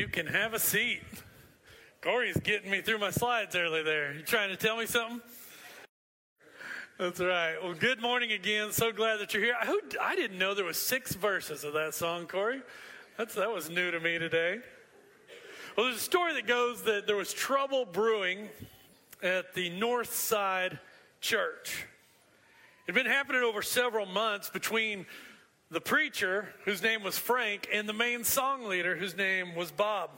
You can have a seat. Corey's getting me through my slides early there. You trying to tell me something? That's right. Well, good morning again. So glad that you're here. I, I didn't know there was six verses of that song, Corey. That's, that was new to me today. Well, there's a story that goes that there was trouble brewing at the North Side Church. It had been happening over several months between the preacher, whose name was Frank, and the main song leader, whose name was Bob.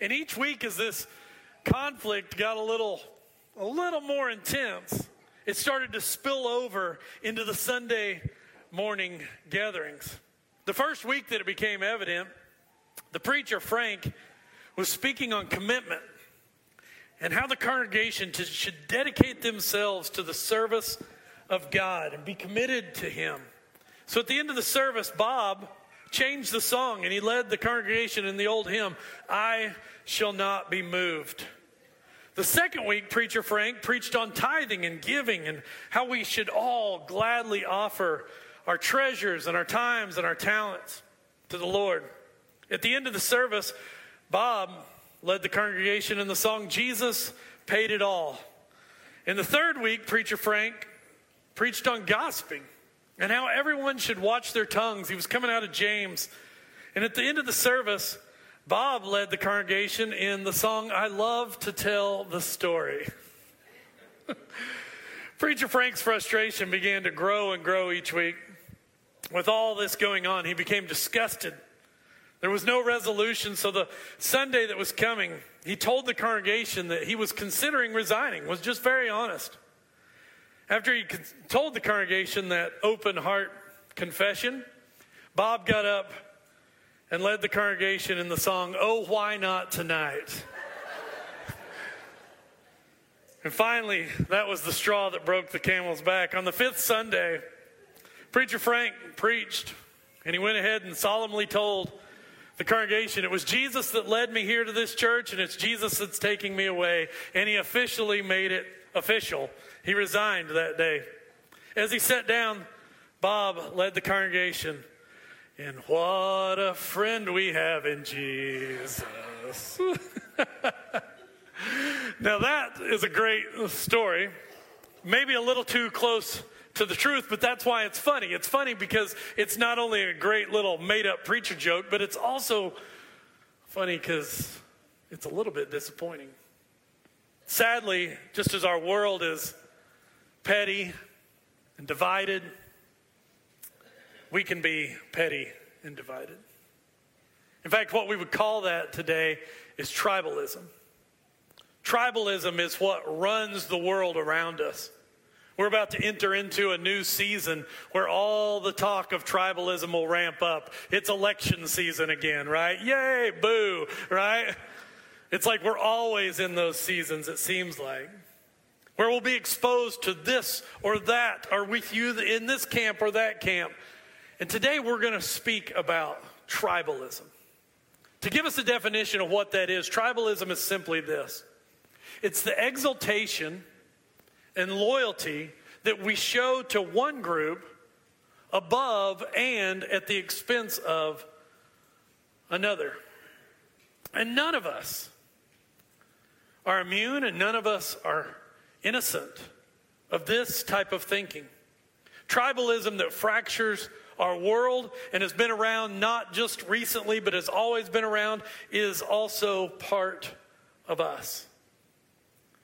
And each week, as this conflict got a little, a little more intense, it started to spill over into the Sunday morning gatherings. The first week that it became evident, the preacher, Frank, was speaking on commitment and how the congregation should dedicate themselves to the service of God and be committed to Him. So at the end of the service, Bob changed the song and he led the congregation in the old hymn, I shall not be moved. The second week, Preacher Frank preached on tithing and giving and how we should all gladly offer our treasures and our times and our talents to the Lord. At the end of the service, Bob led the congregation in the song, Jesus Paid It All. In the third week, Preacher Frank preached on gossiping and how everyone should watch their tongues. He was coming out of James. And at the end of the service, Bob led the congregation in the song, I Love to Tell the Story. Preacher Frank's frustration began to grow and grow each week. With all this going on, he became disgusted. There was no resolution, so the Sunday that was coming, he told the congregation that he was considering resigning, was just very honest. After he told the congregation that open heart confession, Bob got up and led the congregation in the song, Oh, Why Not Tonight? and finally, that was the straw that broke the camel's back. On the fifth Sunday, Preacher Frank preached, and he went ahead and solemnly told the congregation, It was Jesus that led me here to this church, and it's Jesus that's taking me away. And he officially made it official. He resigned that day. As he sat down, Bob led the congregation in What a Friend We Have in Jesus. now, that is a great story. Maybe a little too close to the truth, but that's why it's funny. It's funny because it's not only a great little made up preacher joke, but it's also funny because it's a little bit disappointing. Sadly, just as our world is petty and divided, we can be petty and divided. In fact, what we would call that today is tribalism. Tribalism is what runs the world around us. We're about to enter into a new season where all the talk of tribalism will ramp up. It's election season again, right? Yay, boo, right? It's like we're always in those seasons, it seems like where we'll be exposed to this or that, or with you in this camp or that camp. And today we're going to speak about tribalism. To give us a definition of what that is, tribalism is simply this it's the exaltation and loyalty that we show to one group above and at the expense of another. And none of us are immune, and none of us are innocent of this type of thinking. Tribalism that fractures our world and has been around not just recently, but has always been around, is also part of us.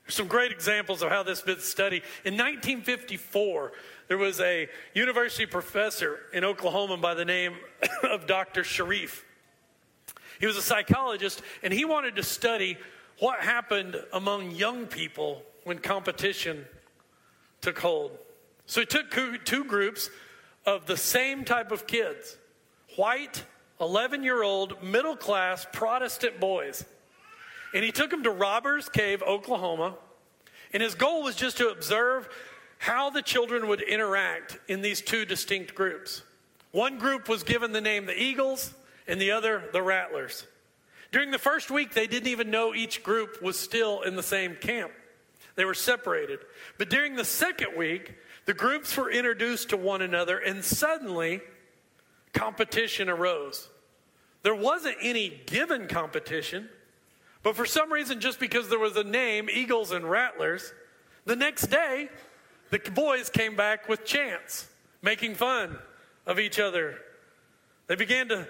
There's some great examples of how this been studied. In 1954, there was a university professor in Oklahoma by the name of Dr. Sherif. He was a psychologist, and he wanted to study what happened among young people when competition took hold. So he took two groups of the same type of kids white, 11 year old, middle class Protestant boys. And he took them to Robbers Cave, Oklahoma. And his goal was just to observe how the children would interact in these two distinct groups. One group was given the name the Eagles, and the other the Rattlers. During the first week, they didn't even know each group was still in the same camp. They were separated. But during the second week, the groups were introduced to one another, and suddenly competition arose. There wasn't any given competition, but for some reason, just because there was a name, Eagles and Rattlers, the next day, the boys came back with chants, making fun of each other. They began to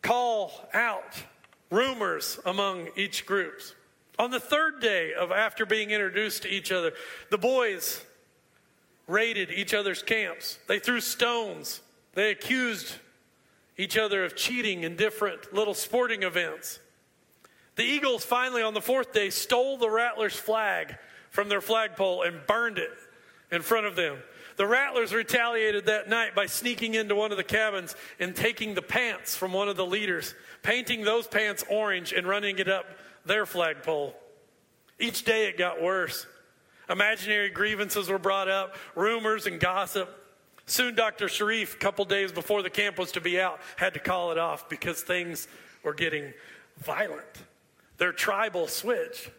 call out rumors among each groups. On the third day of after being introduced to each other, the boys raided each other's camps. They threw stones. They accused each other of cheating in different little sporting events. The Eagles finally, on the fourth day, stole the Rattlers' flag from their flagpole and burned it in front of them. The Rattlers retaliated that night by sneaking into one of the cabins and taking the pants from one of the leaders, painting those pants orange and running it up their flagpole. Each day it got worse. Imaginary grievances were brought up, rumors and gossip. Soon, Dr. Sherif, a couple days before the camp was to be out, had to call it off because things were getting violent. Their tribal switch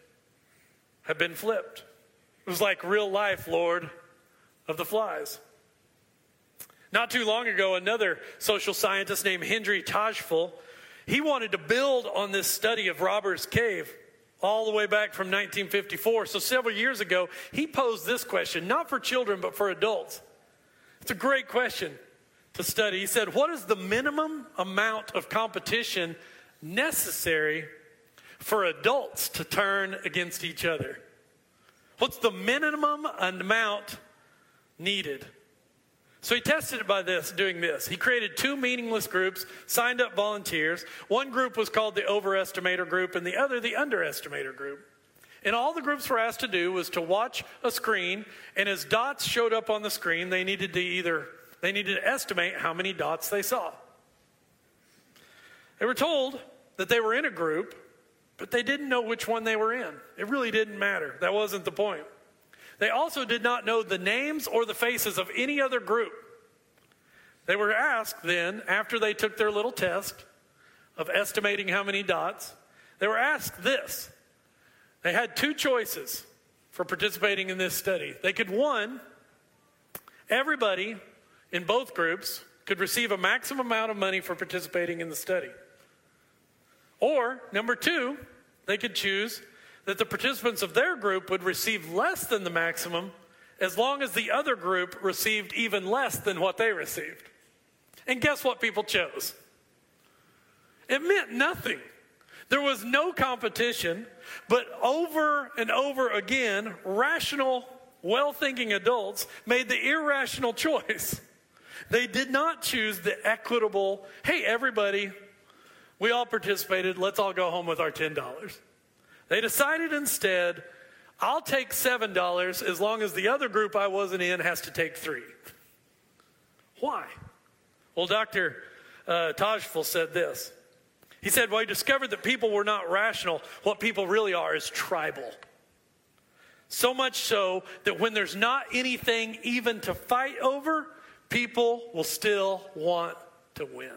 had been flipped. It was like real life, Lord of the flies. Not too long ago, another social scientist named Henri Tajfel, he wanted to build on this study of Robbers Cave all the way back from 1954. So several years ago, he posed this question, not for children, but for adults. It's a great question to study. He said, What is the minimum amount of competition necessary for adults to turn against each other? What's the minimum amount needed? So he tested it by this, doing this. He created two meaningless groups, signed up volunteers. One group was called the overestimator group, and the other the underestimator group. And all the groups were asked to do was to watch a screen, and as dots showed up on the screen, they needed to either they needed to estimate how many dots they saw. They were told that they were in a group, but they didn't know which one they were in. It really didn't matter. That wasn't the point. They also did not know the names or the faces of any other group. They were asked then, after they took their little test of estimating how many dots, they were asked this. They had two choices for participating in this study. They could, one, everybody in both groups could receive a maximum amount of money for participating in the study. Or, number two, they could choose that the participants of their group would receive less than the maximum as long as the other group received even less than what they received. And guess what people chose? It meant nothing. There was no competition, but over and over again, rational, well thinking adults made the irrational choice. They did not choose the equitable, hey, everybody, we all participated, let's all go home with our $10. They decided instead, I'll take $7 as long as the other group I wasn't in has to take three. Why? Well, Dr. Uh, Tajfel said this. He said, Well, he discovered that people were not rational. What people really are is tribal. So much so that when there's not anything even to fight over, people will still want to win.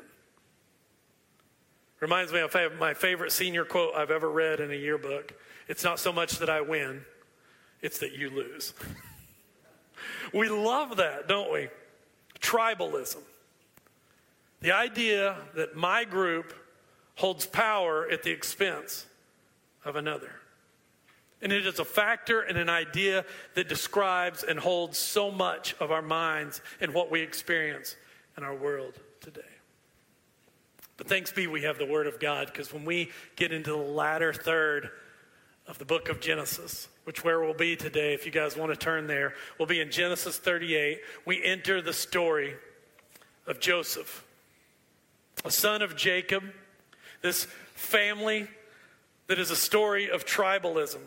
Reminds me of my favorite senior quote I've ever read in a yearbook. It's not so much that I win, it's that you lose. we love that, don't we? Tribalism. The idea that my group holds power at the expense of another. And it is a factor and an idea that describes and holds so much of our minds and what we experience in our world today. But thanks be we have the Word of God because when we get into the latter third of the book of Genesis, which where we'll be today, if you guys want to turn there, we'll be in Genesis 38. We enter the story of Joseph, a son of Jacob, this family that is a story of tribalism.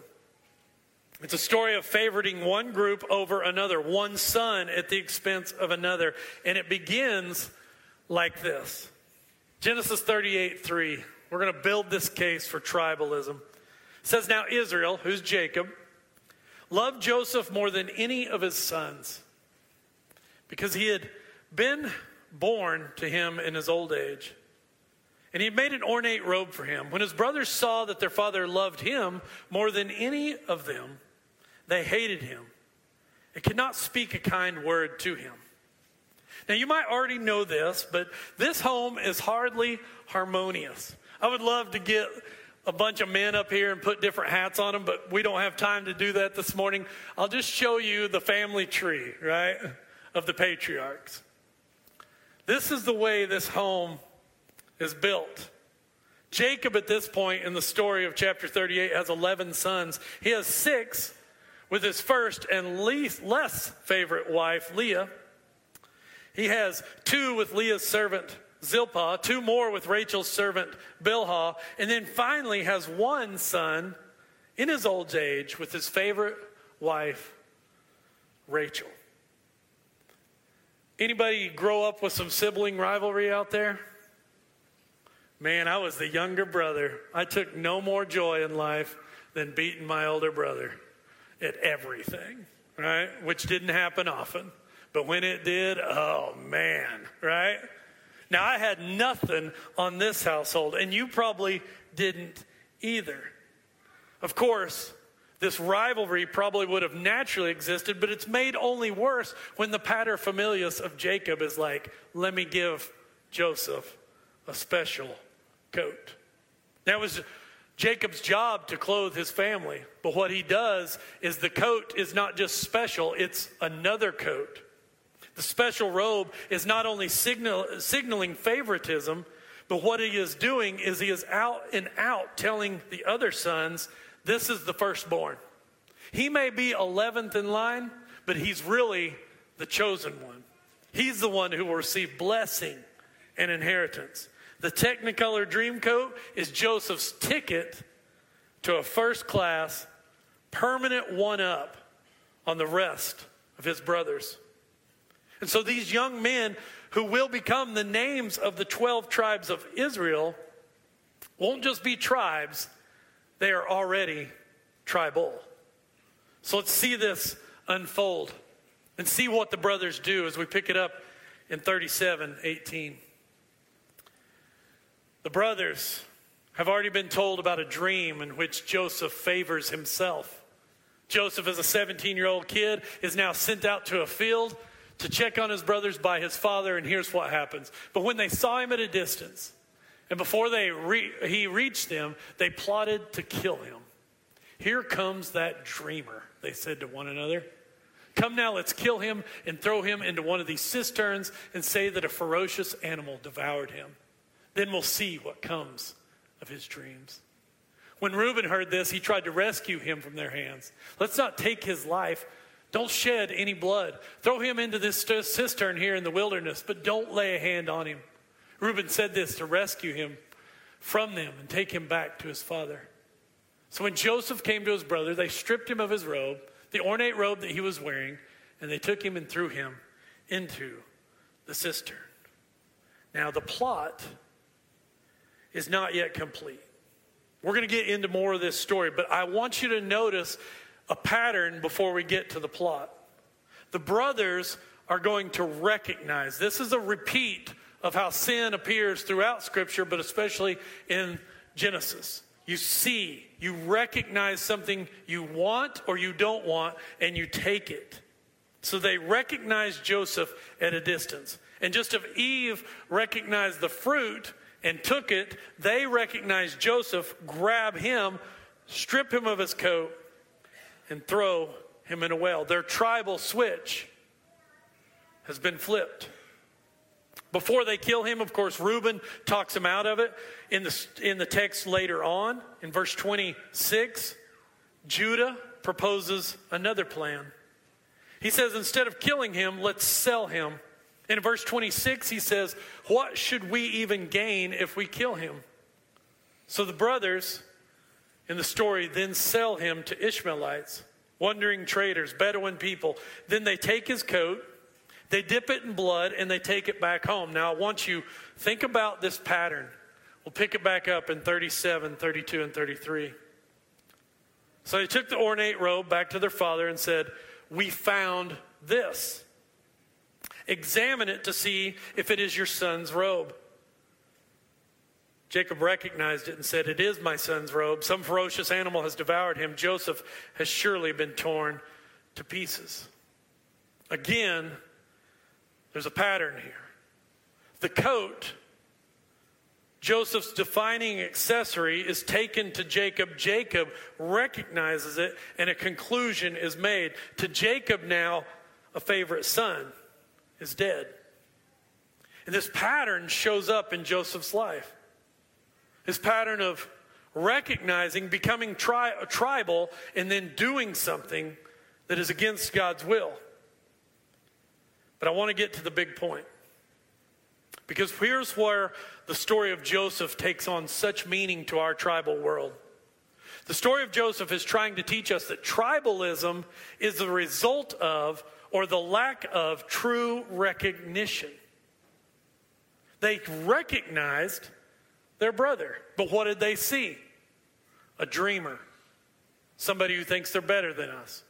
It's a story of favoriting one group over another, one son at the expense of another. And it begins like this Genesis 38 3. We're going to build this case for tribalism. It says, Now Israel, who's Jacob, loved Joseph more than any of his sons because he had been born to him in his old age. And he had made an ornate robe for him. When his brothers saw that their father loved him more than any of them, they hated him and could not speak a kind word to him. Now, you might already know this, but this home is hardly harmonious. I would love to get a bunch of men up here and put different hats on them, but we don't have time to do that this morning. I'll just show you the family tree, right, of the patriarchs. This is the way this home is built. Jacob, at this point in the story of chapter 38, has 11 sons. He has six with his first and least, less favorite wife, Leah. He has two with Leah's servant, Zilpah, two more with Rachel's servant Bilhah, and then finally has one son in his old age with his favorite wife, Rachel. Anybody grow up with some sibling rivalry out there? Man, I was the younger brother. I took no more joy in life than beating my older brother at everything, right? Which didn't happen often. But when it did, oh man, right? Now, I had nothing on this household, and you probably didn't either. Of course, this rivalry probably would have naturally existed, but it's made only worse when the paterfamilias of Jacob is like, let me give Joseph a special coat. That was Jacob's job to clothe his family. But what he does is the coat is not just special, it's another coat. The special robe is not only signal, signaling favoritism, but what he is doing is he is out and out telling the other sons, this is the firstborn. He may be 11th in line, but he's really the chosen one. He's the one who will receive blessing and inheritance. The Technicolor dream coat is Joseph's ticket to a first class, permanent one up on the rest of his brothers. And so these young men who will become the names of the 12 tribes of Israel won't just be tribes, they are already tribal. So let's see this unfold and see what the brothers do as we pick it up in 37 18. The brothers have already been told about a dream in which Joseph favors himself. Joseph, as a 17 year old kid, is now sent out to a field to check on his brothers by his father, and here's what happens. But when they saw him at a distance, and before they re- he reached them, they plotted to kill him. Here comes that dreamer, they said to one another. Come now, let's kill him and throw him into one of these cisterns and say that a ferocious animal devoured him. Then we'll see what comes of his dreams. When Reuben heard this, he tried to rescue him from their hands. Let's not take his life don't shed any blood. Throw him into this cistern here in the wilderness, but don't lay a hand on him. Reuben said this to rescue him from them and take him back to his father. So when Joseph came to his brother, they stripped him of his robe, the ornate robe that he was wearing, and they took him and threw him into the cistern. Now, the plot is not yet complete. We're going to get into more of this story, but I want you to notice a pattern before we get to the plot. The brothers are going to recognize this is a repeat of how sin appears throughout Scripture, but especially in Genesis. You see, you recognize something you want or you don't want, and you take it. So they recognize Joseph at a distance. And just as Eve recognized the fruit and took it, they recognize Joseph, grab him, strip him of his coat, and throw him in a well. Their tribal switch has been flipped. Before they kill him, of course, Reuben talks him out of it. In the, in the text later on, in verse 26, Judah proposes another plan. He says, instead of killing him, let's sell him. In verse 26, he says, What should we even gain if we kill him? So the brothers in the story then sell him to Ishmaelites, wandering traders, Bedouin people. Then they take his coat, they dip it in blood, and they take it back home. Now, I want you think about this pattern. We'll pick it back up in 37, 32, and 33. So they took the ornate robe back to their father and said, We found this. Examine it to see if it is your son's robe. Jacob recognized it and said, It is my son's robe. Some ferocious animal has devoured him. Joseph has surely been torn to pieces. Again, There's a pattern here. The coat, Joseph's defining accessory, is taken to Jacob. Jacob recognizes it, and a conclusion is made. To Jacob, now, a favorite son is dead. And this pattern shows up in Joseph's life. This pattern of recognizing, becoming tri- tribal, and then doing something that is against God's will. But I want to get to the big point. Because here's where the story of Joseph takes on such meaning to our tribal world. The story of Joseph is trying to teach us that tribalism is the result of or the lack of true recognition. They recognized their brother, but what did they see? A dreamer, somebody who thinks they're better than us.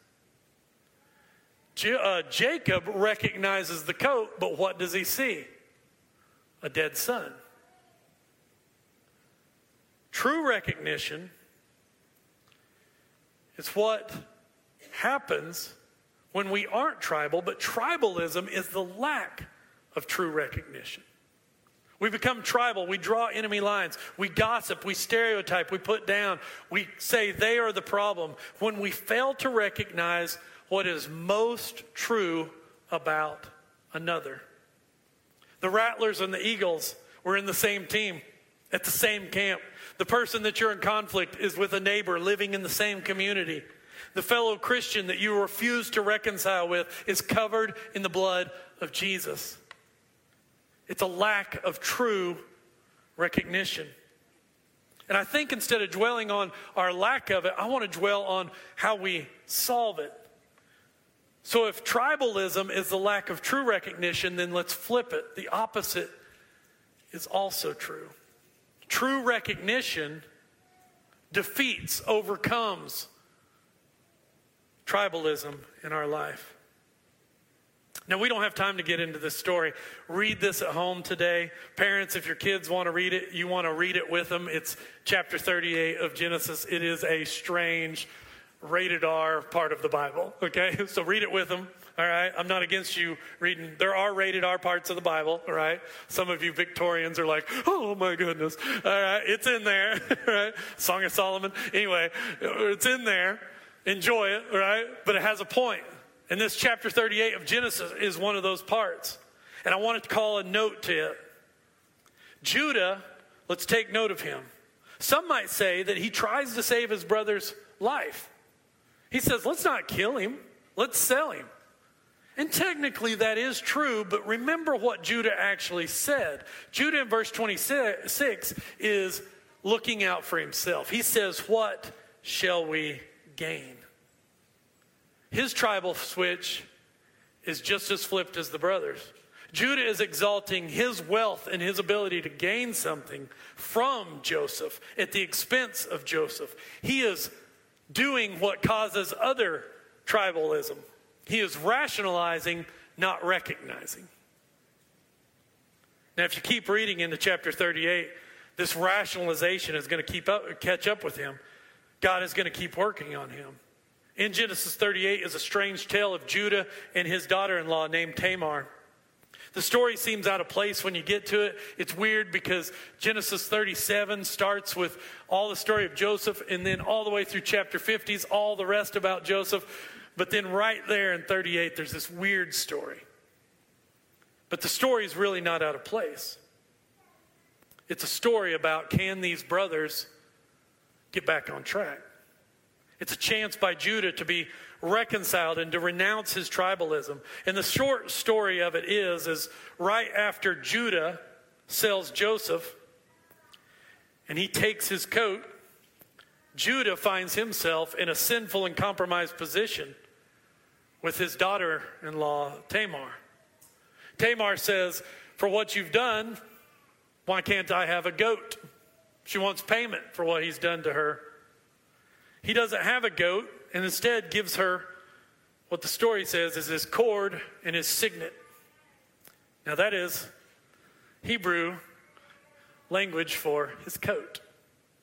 J- uh, Jacob recognizes the coat, but what does he see? A dead son. True recognition is what happens when we aren't tribal, but tribalism is the lack of true recognition. We become tribal. We draw enemy lines. We gossip. We stereotype. We put down. We say they are the problem when we fail to recognize what is most true about another. The Rattlers and the Eagles were in the same team at the same camp. The person that you're in conflict is with a neighbor living in the same community. The fellow Christian that you refuse to reconcile with is covered in the blood of Jesus. It's a lack of true recognition. And I think instead of dwelling on our lack of it, I want to dwell on how we solve it. So if tribalism is the lack of true recognition, then let's flip it. The opposite is also true. True recognition defeats, overcomes tribalism in our life. Now, we don't have time to get into this story. Read this at home today. Parents, if your kids want to read it, you want to read it with them. It's chapter 38 of Genesis. It is a strange, rated R part of the Bible, okay? So read it with them, all right? I'm not against you reading. There are rated R parts of the Bible, all right? Some of you Victorians are like, oh my goodness, all right? It's in there, right? Song of Solomon. Anyway, it's in there. Enjoy it, all right? But it has a point. And this chapter 38 of Genesis is one of those parts. And I wanted to call a note to it. Judah, let's take note of him. Some might say that he tries to save his brother's life. He says, let's not kill him, let's sell him. And technically that is true, but remember what Judah actually said. Judah in verse 26 is looking out for himself. He says, What shall we gain? His tribal switch is just as flipped as the brothers. Judah is exalting his wealth and his ability to gain something from Joseph at the expense of Joseph. He is doing what causes other tribalism. He is rationalizing, not recognizing. Now, if you keep reading into chapter 38, this rationalization is going to keep up, catch up with him. God is going to keep working on him. In Genesis 38 is a strange tale of Judah and his daughter in law named Tamar. The story seems out of place when you get to it. It's weird because Genesis 37 starts with all the story of Joseph, and then all the way through chapter 50 is all the rest about Joseph. But then right there in 38, there's this weird story. But the story is really not out of place. It's a story about can these brothers get back on track? It's a chance by Judah to be reconciled and to renounce his tribalism. And the short story of it is, is right after Judah sells Joseph and he takes his coat, Judah finds himself in a sinful and compromised position with his daughter in law, Tamar. Tamar says, For what you've done, why can't I have a goat? She wants payment for what he's done to her. He doesn't have a goat and instead gives her what the story says is his cord and his signet. Now, that is Hebrew language for his coat.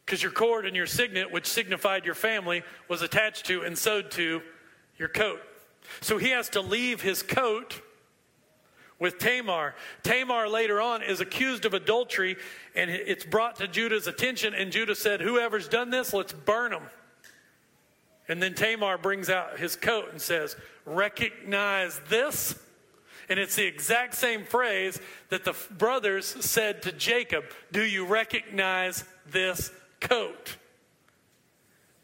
Because your cord and your signet, which signified your family, was attached to and sewed to your coat. So he has to leave his coat with Tamar. Tamar later on is accused of adultery, and it's brought to Judah's attention, and Judah said, Whoever's done this, let's burn them. And then Tamar brings out his coat and says, Recognize this? And it's the exact same phrase that the brothers said to Jacob Do you recognize this coat?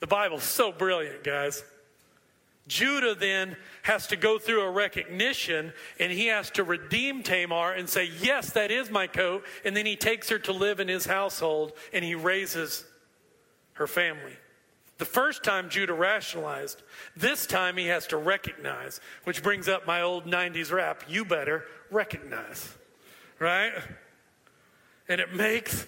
The Bible's so brilliant, guys. Judah then has to go through a recognition and he has to redeem Tamar and say, Yes, that is my coat. And then he takes her to live in his household and he raises her family. The first time Judah rationalized, this time he has to recognize, which brings up my old 90s rap you better recognize, right? And it makes,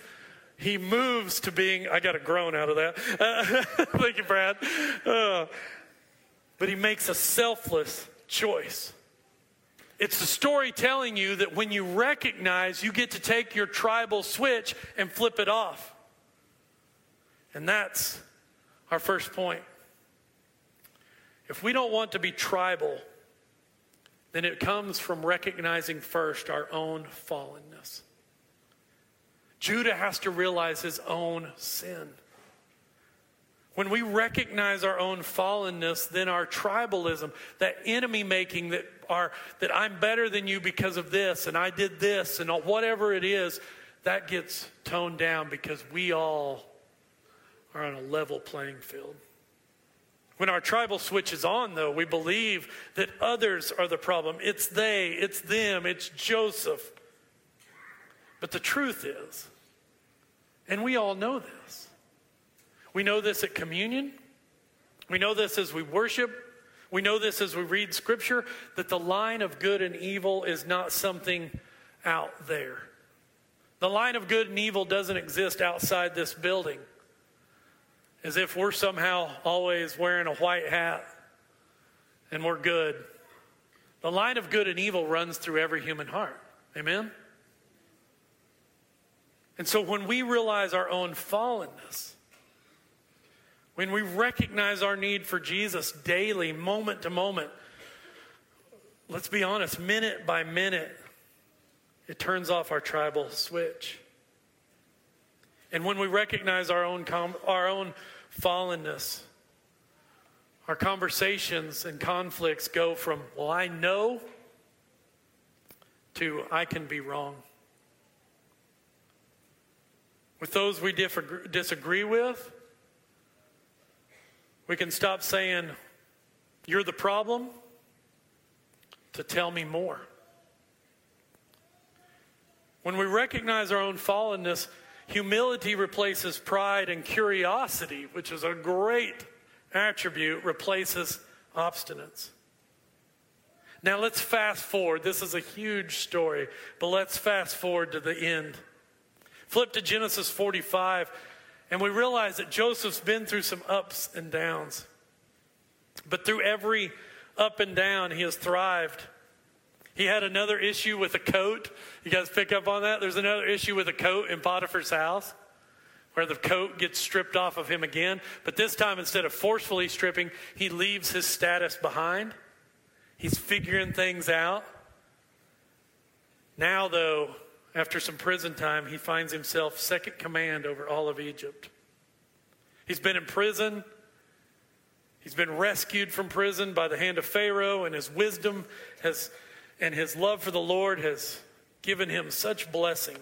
he moves to being, I got a groan out of that. Uh, thank you, Brad. Uh, but he makes a selfless choice. It's the story telling you that when you recognize, you get to take your tribal switch and flip it off. And that's our first point. If we don't want to be tribal, then it comes from recognizing first our own fallenness. Judah has to realize his own sin. When we recognize our own fallenness, then our tribalism, that enemy making that are that I'm better than you because of this and I did this and whatever it is, that gets toned down because we all are on a level playing field. When our tribal switch is on, though, we believe that others are the problem. It's they, it's them, it's Joseph. But the truth is, and we all know this, we know this at communion. We know this as we worship. We know this as we read scripture that the line of good and evil is not something out there. The line of good and evil doesn't exist outside this building, as if we're somehow always wearing a white hat and we're good. The line of good and evil runs through every human heart. Amen? And so when we realize our own fallenness, when we recognize our need for Jesus daily, moment to moment, let's be honest, minute by minute, it turns off our tribal switch. And when we recognize our own, com- our own fallenness, our conversations and conflicts go from, well, I know, to I can be wrong. With those we disagree with, we can stop saying, You're the problem, to tell me more. When we recognize our own fallenness, humility replaces pride, and curiosity, which is a great attribute, replaces obstinance. Now let's fast forward. This is a huge story, but let's fast forward to the end. Flip to Genesis 45. And we realize that Joseph's been through some ups and downs. But through every up and down, he has thrived. He had another issue with a coat. You guys pick up on that? There's another issue with a coat in Potiphar's house where the coat gets stripped off of him again. But this time, instead of forcefully stripping, he leaves his status behind. He's figuring things out. Now, though, after some prison time, he finds himself second command over all of Egypt. He's been in prison. He's been rescued from prison by the hand of Pharaoh, and his wisdom has, and his love for the Lord has given him such blessing.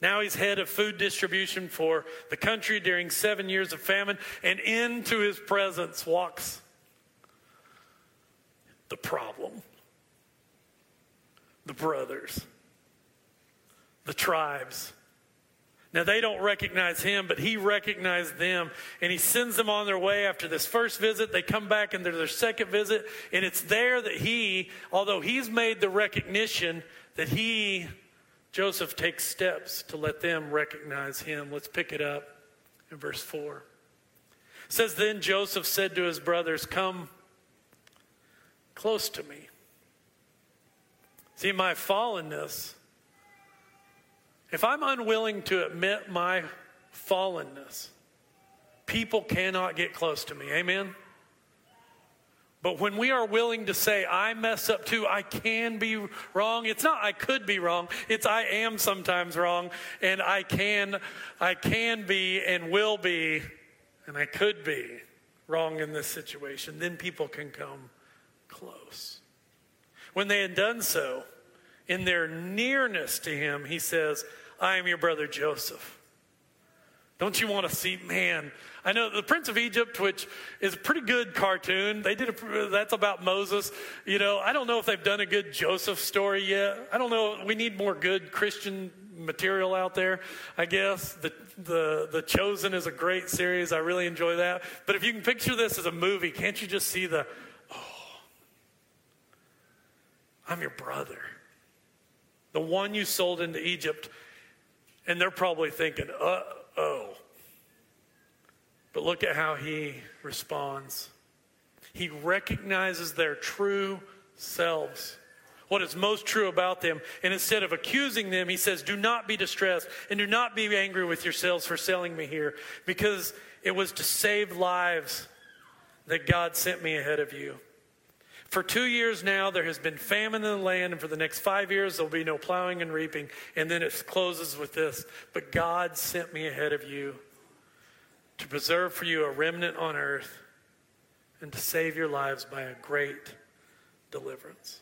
Now he's head of food distribution for the country during seven years of famine, and into his presence walks the problem the brothers the tribes. Now, they don't recognize him, but he recognized them. And he sends them on their way after this first visit. They come back and they're their second visit. And it's there that he, although he's made the recognition, that he, Joseph, takes steps to let them recognize him. Let's pick it up in verse 4. It says, Then Joseph said to his brothers, Come close to me. See, my fallenness if I'm unwilling to admit my fallenness, people cannot get close to me. Amen? But when we are willing to say, I mess up too, I can be wrong. It's not I could be wrong. It's I am sometimes wrong. And I can, I can be and will be, and I could be wrong in this situation. Then people can come close. When they had done so, in their nearness to him, he says, I am your brother Joseph. Don't you want to see, man? I know the Prince of Egypt, which is a pretty good cartoon. They did a, that's about Moses. You know, I don't know if they've done a good Joseph story yet. I don't know. We need more good Christian material out there. I guess the the the Chosen is a great series. I really enjoy that. But if you can picture this as a movie, can't you just see the, oh, I'm your brother, the one you sold into Egypt, and they're probably thinking, uh oh. But look at how he responds. He recognizes their true selves, what is most true about them. And instead of accusing them, he says, Do not be distressed and do not be angry with yourselves for selling me here, because it was to save lives that God sent me ahead of you. For two years now, there has been famine in the land, and for the next five years, there'll be no plowing and reaping. And then it closes with this But God sent me ahead of you to preserve for you a remnant on earth and to save your lives by a great deliverance.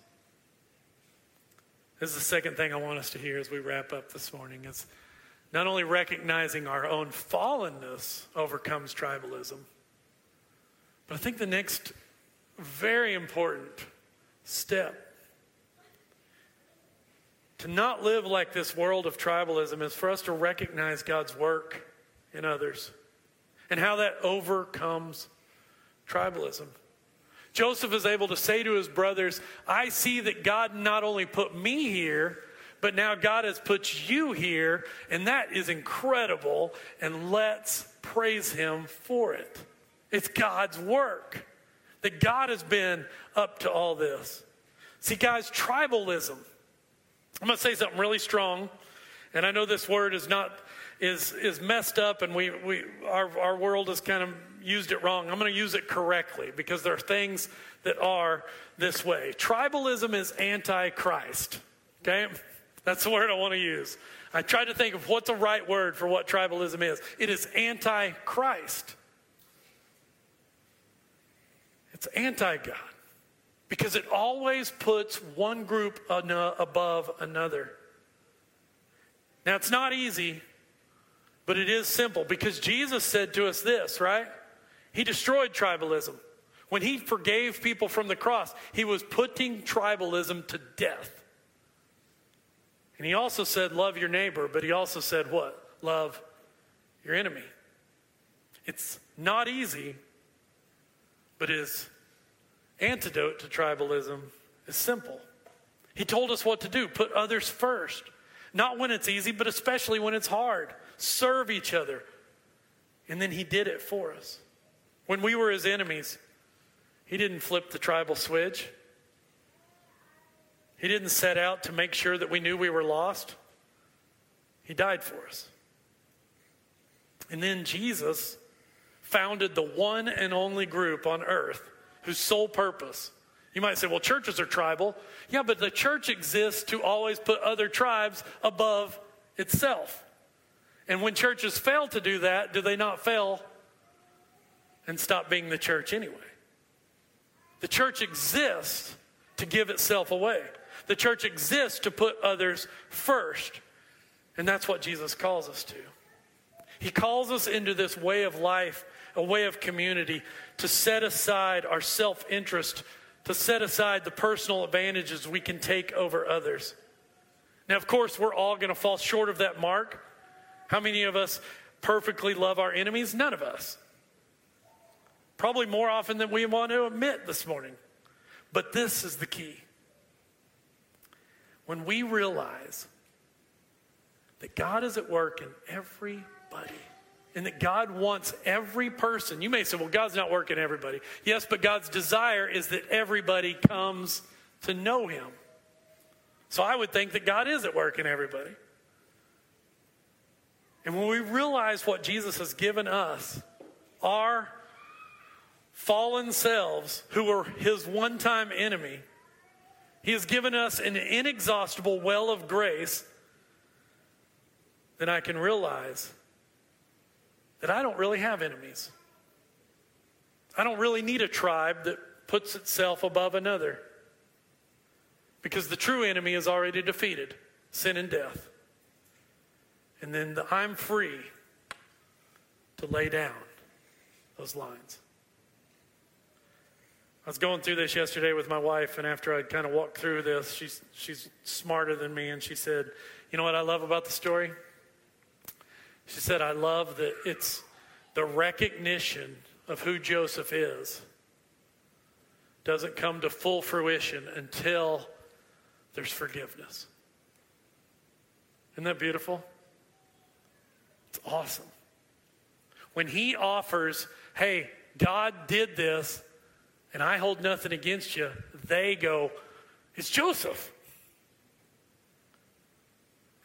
This is the second thing I want us to hear as we wrap up this morning is not only recognizing our own fallenness overcomes tribalism, but I think the next very important step to not live like this world of tribalism is for us to recognize God's work in others and how that overcomes tribalism. Joseph is able to say to his brothers, I see that God not only put me here, but now God has put you here, and that is incredible, and let's praise him for it. It's God's work that God has been up to all this. See, guys, tribalism. I'm going to say something really strong, and I know this word is not is is messed up, and we we our our world has kind of used it wrong. I'm going to use it correctly because there are things that are this way. Tribalism is anti-Christ. Okay, that's the word I want to use. I tried to think of what's the right word for what tribalism is. It is anti-Christ. It's anti God because it always puts one group uh, above another. Now, it's not easy, but it is simple because Jesus said to us this, right? He destroyed tribalism. When he forgave people from the cross, he was putting tribalism to death. And he also said, Love your neighbor, but he also said, What? Love your enemy. It's not easy, but his antidote to tribalism is simple. He told us what to do put others first. Not when it's easy, but especially when it's hard. Serve each other. And then he did it for us. When we were his enemies, he didn't flip the tribal switch. He didn't set out to make sure that we knew we were lost. He died for us. And then Jesus founded the one and only group on earth whose sole purpose. You might say, well, churches are tribal. Yeah, but the church exists to always put other tribes above itself. And when churches fail to do that, do they not fail and stop being the church anyway? The church exists to give itself away. The church exists to put others first. And that's what Jesus calls us to. He calls us into this way of life a way of community, to set aside our self interest, to set aside the personal advantages we can take over others. Now, of course, we're all going to fall short of that mark. How many of us perfectly love our enemies? None of us. Probably more often than we want to admit this morning. But this is the key. When we realize that God is at work in everybody and that God wants every person. You may say, well, God's not working everybody. Yes, but God's desire is that everybody comes to know Him. So I would think that God is at work in everybody. And when we realize what Jesus has given us, our fallen selves who were his one time enemy, he has given us an inexhaustible well of grace, then I can realize that I don't really have enemies. I don't really need a tribe that puts itself above another. Because the true enemy is already defeated sin and death. And then the, I'm free to lay down those lines. I was going through this yesterday with my wife, and after I kind of walked through this, she's, she's smarter than me, and she said, You know what I love about the story? She said, I love that it's the recognition of who Joseph is doesn't come to full fruition until there's forgiveness. Isn't that beautiful? It's awesome. When he offers, hey, God did this, and I hold nothing against you, they go, It's Joseph.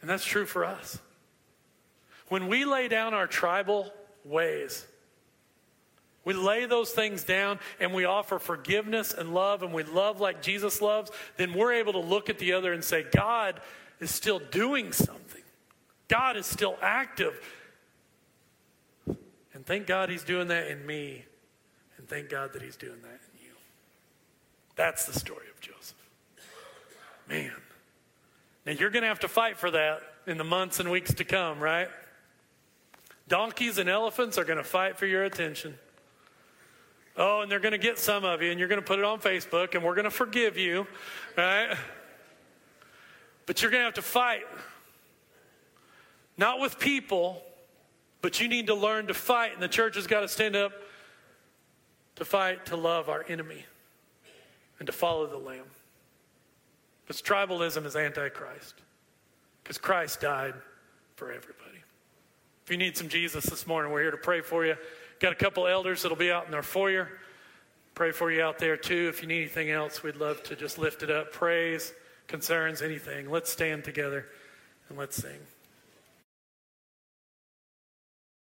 And that's true for us. When we lay down our tribal ways, we lay those things down and we offer forgiveness and love and we love like Jesus loves, then we're able to look at the other and say, God is still doing something. God is still active. And thank God He's doing that in me. And thank God that He's doing that in you. that's the story of Joseph. Man. Now you're going to have to fight for that in the months and weeks to come, right? Donkeys and elephants are going to fight for your attention. Oh, and they're going to get some of you, and you're going to put it on Facebook, and we're going to forgive you, right? But you're going to have to fight. Not with people, but you need to learn to fight, and the church has got to stand up to fight to love our enemy and to follow the Lamb. Because tribalism is antichrist. Because Christ died for everybody. You need some Jesus this morning, we're here to pray for you. Got a couple elders that'll be out in our foyer. Pray for you out there too. If you need anything else, we'd love to just lift it up. Praise, concerns, anything. Let's stand together and let's sing.